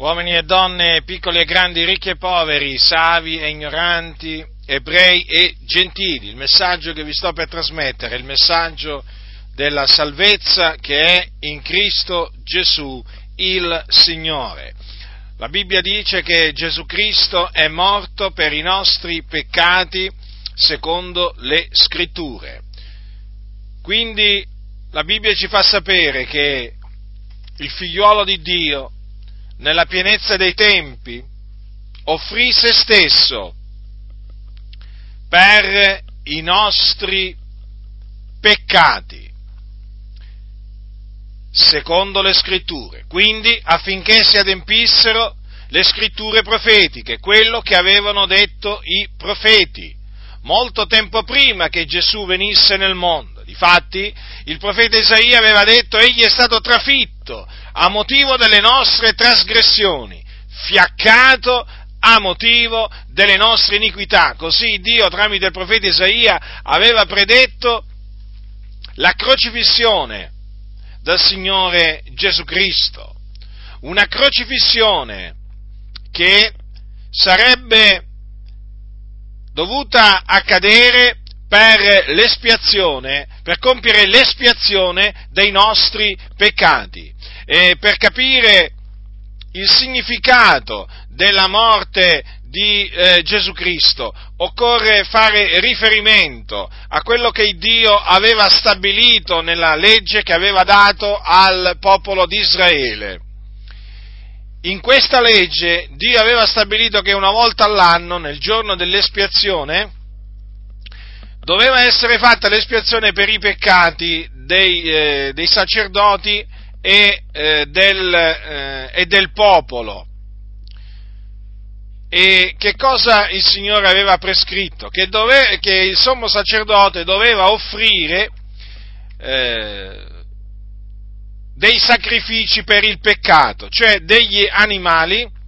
uomini e donne, piccoli e grandi, ricchi e poveri, savi e ignoranti, ebrei e gentili. Il messaggio che vi sto per trasmettere è il messaggio della salvezza che è in Cristo Gesù, il Signore. La Bibbia dice che Gesù Cristo è morto per i nostri peccati secondo le scritture. Quindi la Bibbia ci fa sapere che il figliuolo di Dio, nella pienezza dei tempi, offrì se stesso per i nostri peccati, secondo le scritture. Quindi affinché si adempissero le scritture profetiche, quello che avevano detto i profeti, molto tempo prima che Gesù venisse nel mondo. Difatti, il profeta Isaia aveva detto, egli è stato trafitto a motivo delle nostre trasgressioni, fiaccato a motivo delle nostre iniquità. Così Dio, tramite il profeta Isaia, aveva predetto la crocifissione del Signore Gesù Cristo. Una crocifissione che sarebbe dovuta accadere per l'espiazione, per compiere l'espiazione dei nostri peccati. E per capire il significato della morte di eh, Gesù Cristo occorre fare riferimento a quello che Dio aveva stabilito nella legge che aveva dato al popolo di Israele. In questa legge Dio aveva stabilito che una volta all'anno, nel giorno dell'espiazione, doveva essere fatta l'espiazione per i peccati dei, eh, dei sacerdoti e, eh, del, eh, e del popolo. E che cosa il Signore aveva prescritto? Che, dove, che il sommo sacerdote doveva offrire eh, dei sacrifici per il peccato, cioè degli animali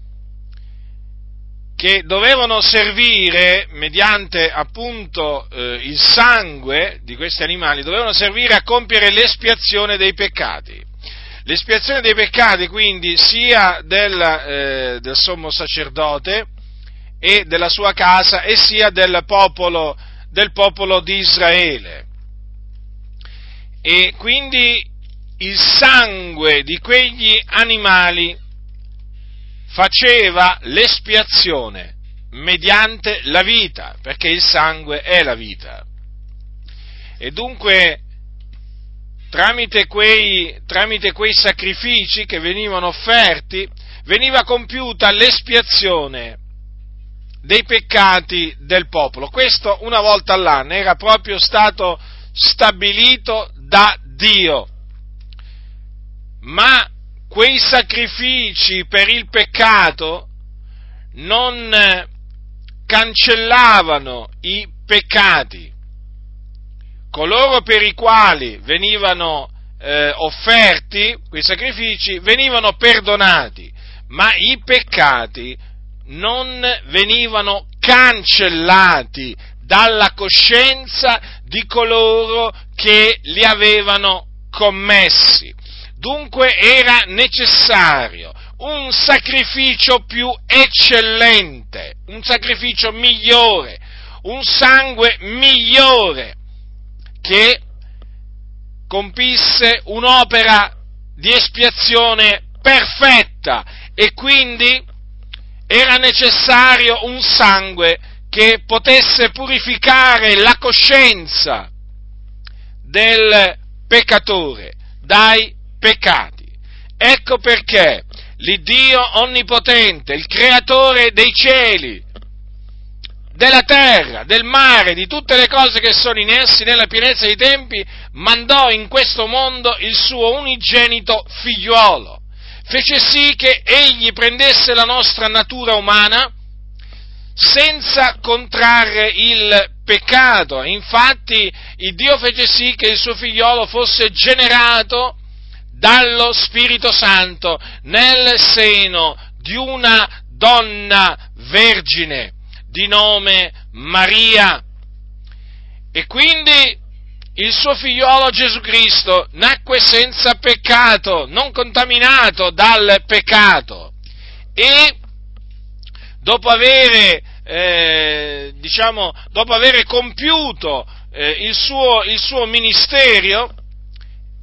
che dovevano servire, mediante appunto eh, il sangue di questi animali, dovevano servire a compiere l'espiazione dei peccati. L'espiazione dei peccati quindi sia del, eh, del sommo sacerdote e della sua casa e sia del popolo, del popolo di Israele. E quindi il sangue di quegli animali faceva l'espiazione mediante la vita, perché il sangue è la vita. E dunque, tramite quei, tramite quei sacrifici che venivano offerti, veniva compiuta l'espiazione dei peccati del popolo. Questo una volta all'anno era proprio stato stabilito da Dio. Ma quei sacrifici per il peccato non cancellavano i peccati. Coloro per i quali venivano eh, offerti quei sacrifici venivano perdonati, ma i peccati non venivano cancellati dalla coscienza di coloro che li avevano commessi. Dunque era necessario un sacrificio più eccellente, un sacrificio migliore, un sangue migliore che compisse un'opera di espiazione perfetta e quindi era necessario un sangue che potesse purificare la coscienza del peccatore dai peccati. Ecco perché l'Iddio onnipotente, il creatore dei cieli, della terra, del mare, di tutte le cose che sono in essi nella pienezza dei tempi, mandò in questo mondo il suo unigenito figliuolo. Fece sì che egli prendesse la nostra natura umana senza contrarre il peccato. Infatti, il Dio fece sì che il suo figliolo fosse generato dallo Spirito Santo nel seno di una donna vergine di nome Maria. E quindi il suo figliolo Gesù Cristo nacque senza peccato, non contaminato dal peccato. e dopo avere, eh, diciamo, dopo avere compiuto eh, il, suo, il suo ministero,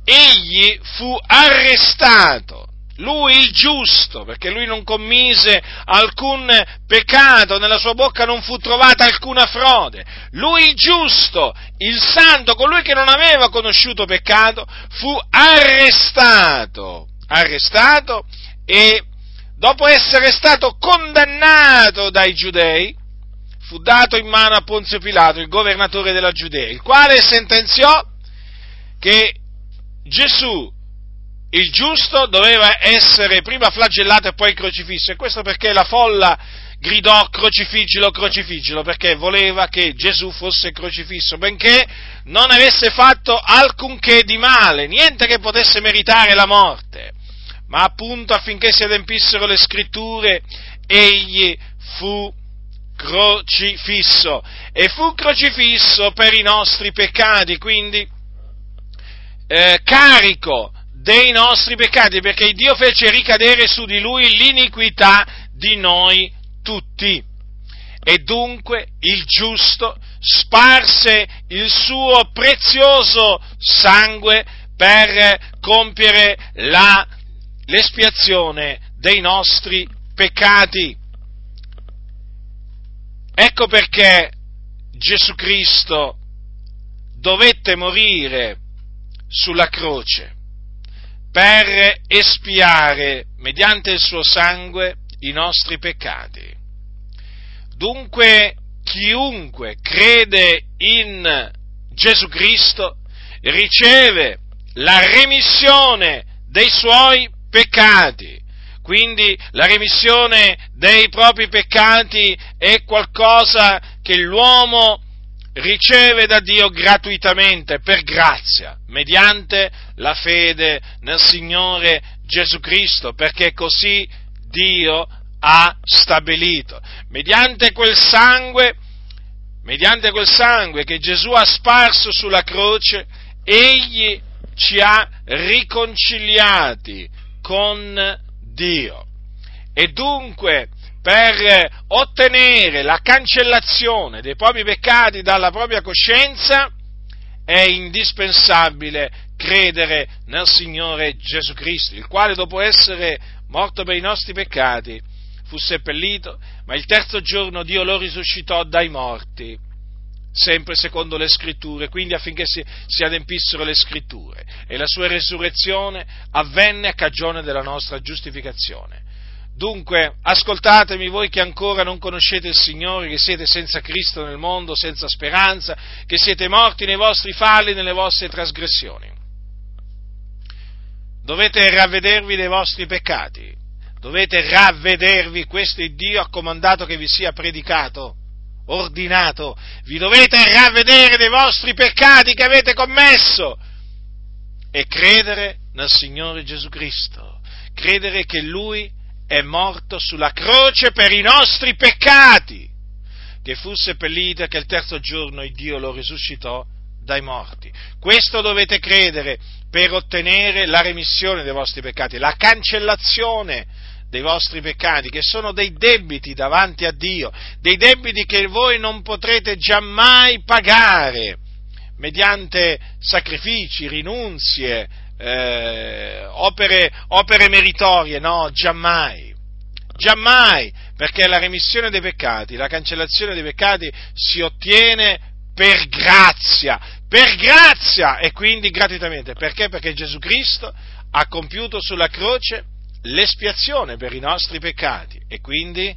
egli fu arrestato lui il giusto, perché lui non commise alcun peccato, nella sua bocca non fu trovata alcuna frode. Lui il giusto, il santo, colui che non aveva conosciuto peccato, fu arrestato, arrestato e dopo essere stato condannato dai giudei, fu dato in mano a Ponzio Pilato, il governatore della Giudea, il quale sentenziò che Gesù il giusto doveva essere prima flagellato e poi crocifisso, e questo perché la folla gridò crocifiggilo, crocifiggilo, perché voleva che Gesù fosse crocifisso, benché non avesse fatto alcunché di male, niente che potesse meritare la morte, ma appunto affinché si adempissero le scritture, egli fu crocifisso, e fu crocifisso per i nostri peccati, quindi eh, carico dei nostri peccati, perché Dio fece ricadere su di lui l'iniquità di noi tutti. E dunque il giusto sparse il suo prezioso sangue per compiere la, l'espiazione dei nostri peccati. Ecco perché Gesù Cristo dovette morire sulla croce per espiare mediante il suo sangue i nostri peccati. Dunque chiunque crede in Gesù Cristo riceve la remissione dei suoi peccati. Quindi la remissione dei propri peccati è qualcosa che l'uomo riceve da Dio gratuitamente, per grazia, mediante la fede nel Signore Gesù Cristo, perché così Dio ha stabilito. Mediante quel sangue, mediante quel sangue che Gesù ha sparso sulla croce, egli ci ha riconciliati con Dio. E dunque per ottenere la cancellazione dei propri peccati dalla propria coscienza, è indispensabile credere nel Signore Gesù Cristo, il quale dopo essere morto per i nostri peccati fu seppellito, ma il terzo giorno Dio lo risuscitò dai morti, sempre secondo le scritture, quindi affinché si, si adempissero le scritture, e la sua resurrezione avvenne a cagione della nostra giustificazione. Dunque, ascoltatemi voi che ancora non conoscete il Signore, che siete senza Cristo nel mondo, senza speranza, che siete morti nei vostri falli, nelle vostre trasgressioni. Dovete ravvedervi dei vostri peccati, dovete ravvedervi, questo Dio ha comandato che vi sia predicato, ordinato, vi dovete ravvedere dei vostri peccati che avete commesso e credere nel Signore Gesù Cristo, credere che Lui è morto sulla croce per i nostri peccati, che fu seppellito e che il terzo giorno Dio lo risuscitò dai morti. Questo dovete credere per ottenere la remissione dei vostri peccati, la cancellazione dei vostri peccati, che sono dei debiti davanti a Dio, dei debiti che voi non potrete giammai pagare mediante sacrifici, rinunzie, eh, opere, opere meritorie, no, giammai, giammai, perché la remissione dei peccati, la cancellazione dei peccati si ottiene per grazia, per grazia e quindi gratuitamente. Perché? Perché Gesù Cristo ha compiuto sulla croce l'espiazione per i nostri peccati e quindi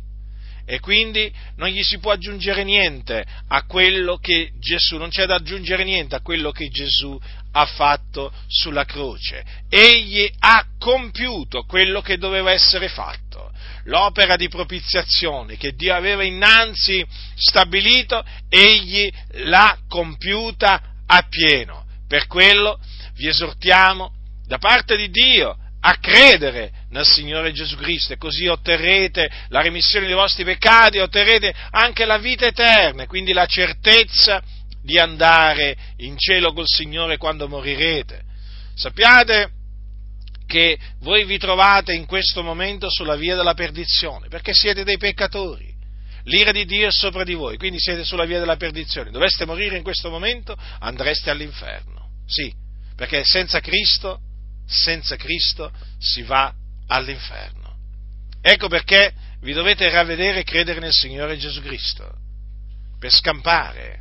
e quindi non gli si può aggiungere niente a quello che Gesù, non c'è da aggiungere niente a quello che Gesù ha fatto sulla croce. Egli ha compiuto quello che doveva essere fatto. L'opera di propiziazione che Dio aveva innanzi stabilito, egli l'ha compiuta appieno. Per quello vi esortiamo da parte di Dio a credere nel Signore Gesù Cristo e così otterrete la remissione dei vostri peccati, otterrete anche la vita eterna, quindi la certezza di andare in cielo col Signore quando morirete. Sappiate che voi vi trovate in questo momento sulla via della perdizione, perché siete dei peccatori. L'ira di Dio è sopra di voi, quindi siete sulla via della perdizione. Doveste morire in questo momento, andreste all'inferno. Sì, perché senza Cristo, senza Cristo si va all'inferno. Ecco perché vi dovete ravvedere e credere nel Signore Gesù Cristo, per scampare,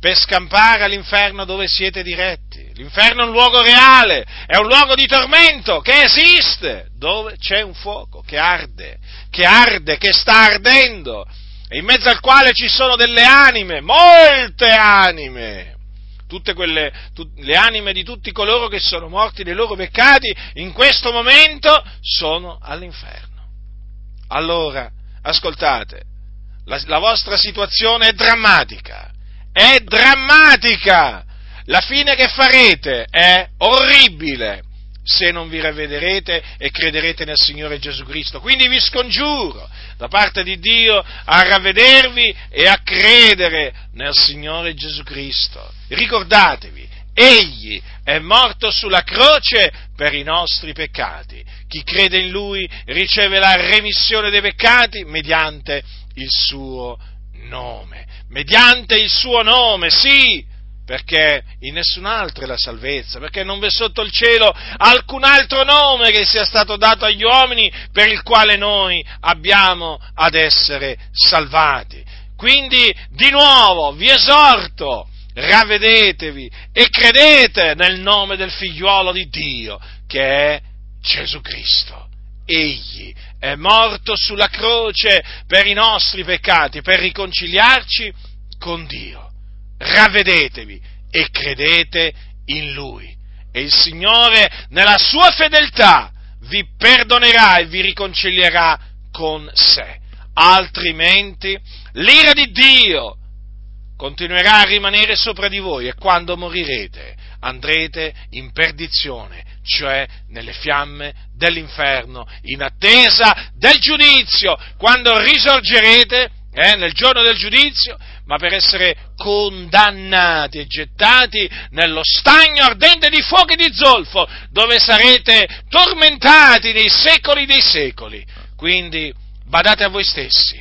per scampare all'inferno dove siete diretti. L'inferno è un luogo reale, è un luogo di tormento che esiste, dove c'è un fuoco che arde, che arde, che sta ardendo, in mezzo al quale ci sono delle anime, molte anime, tutte quelle, tut, le anime di tutti coloro che sono morti dei loro peccati, in questo momento sono all'inferno. Allora, ascoltate, la, la vostra situazione è drammatica, è drammatica, la fine che farete è orribile se non vi ravvederete e crederete nel Signore Gesù Cristo. Quindi vi scongiuro da parte di Dio a ravvedervi e a credere nel Signore Gesù Cristo. Ricordatevi, Egli è morto sulla croce per i nostri peccati. Chi crede in Lui riceve la remissione dei peccati mediante il suo nome. Mediante il suo nome, sì, perché in nessun altro è la salvezza, perché non v'è sotto il cielo alcun altro nome che sia stato dato agli uomini per il quale noi abbiamo ad essere salvati. Quindi, di nuovo, vi esorto ravvedetevi e credete nel nome del figliuolo di Dio, che è Gesù Cristo. Egli è morto sulla croce per i nostri peccati, per riconciliarci con Dio. Ravvedetevi e credete in Lui. E il Signore, nella sua fedeltà, vi perdonerà e vi riconcilierà con sé. Altrimenti, l'ira di Dio continuerà a rimanere sopra di voi e quando morirete andrete in perdizione, cioè nelle fiamme dell'inferno, in attesa del giudizio, quando risorgerete eh, nel giorno del giudizio, ma per essere condannati e gettati nello stagno ardente di fuoco e di zolfo, dove sarete tormentati nei secoli dei secoli. Quindi badate a voi stessi,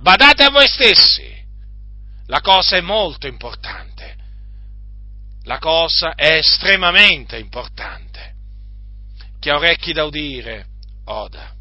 badate a voi stessi la cosa è molto importante. La cosa è estremamente importante. Chi ha orecchi da udire, oda.